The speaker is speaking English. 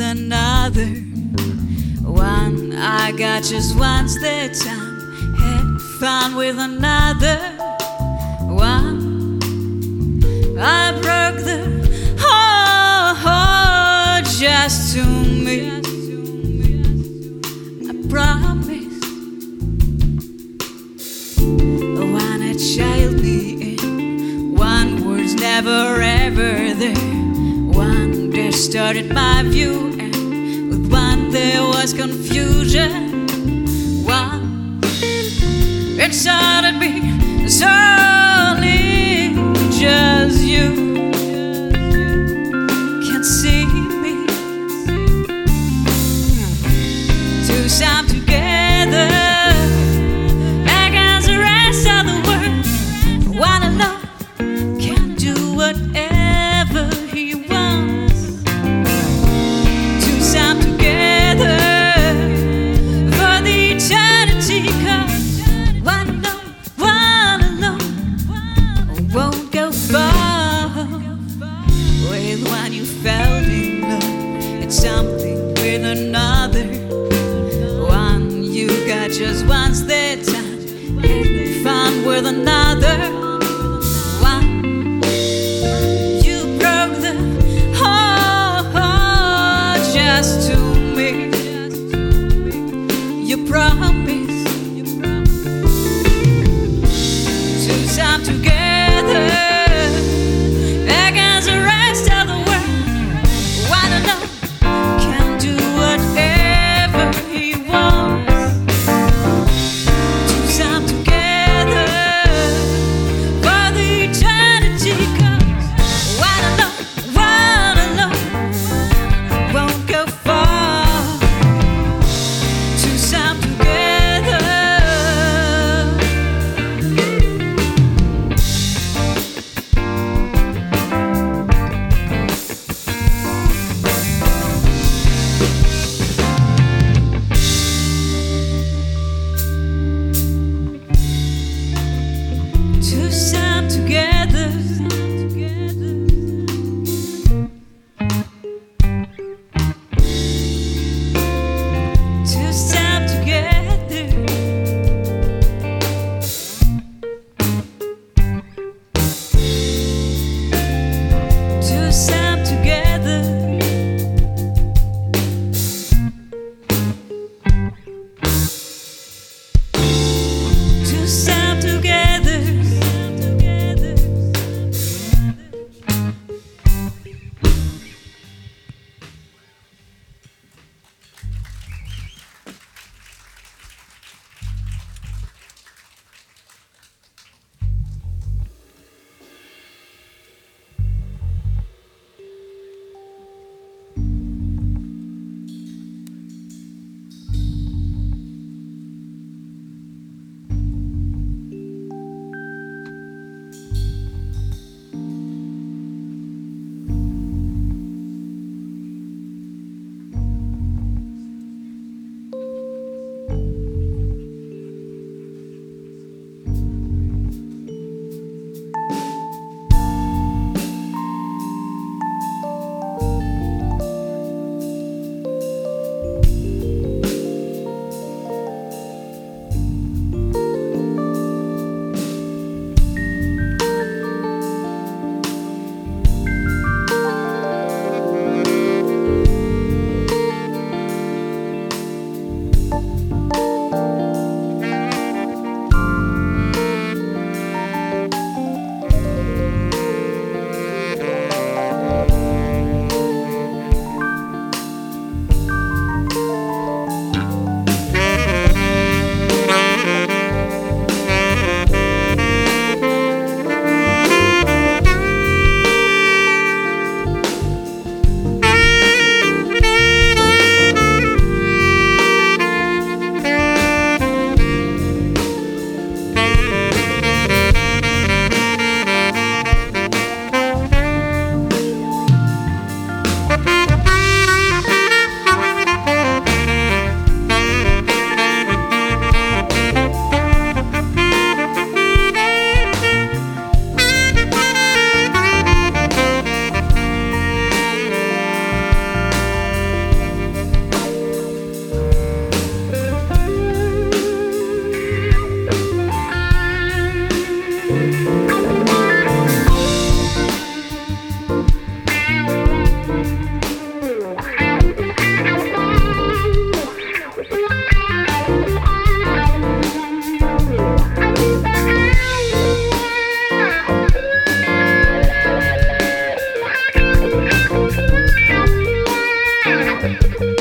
another. One I got just once the time. Had fun with another. One I broke the heart just to me. I promise. One. One was never ever there. Started my view, and with one there was confusion. One it started just once that time, and fun with another. One you broke the heart just to me. You promised Bye.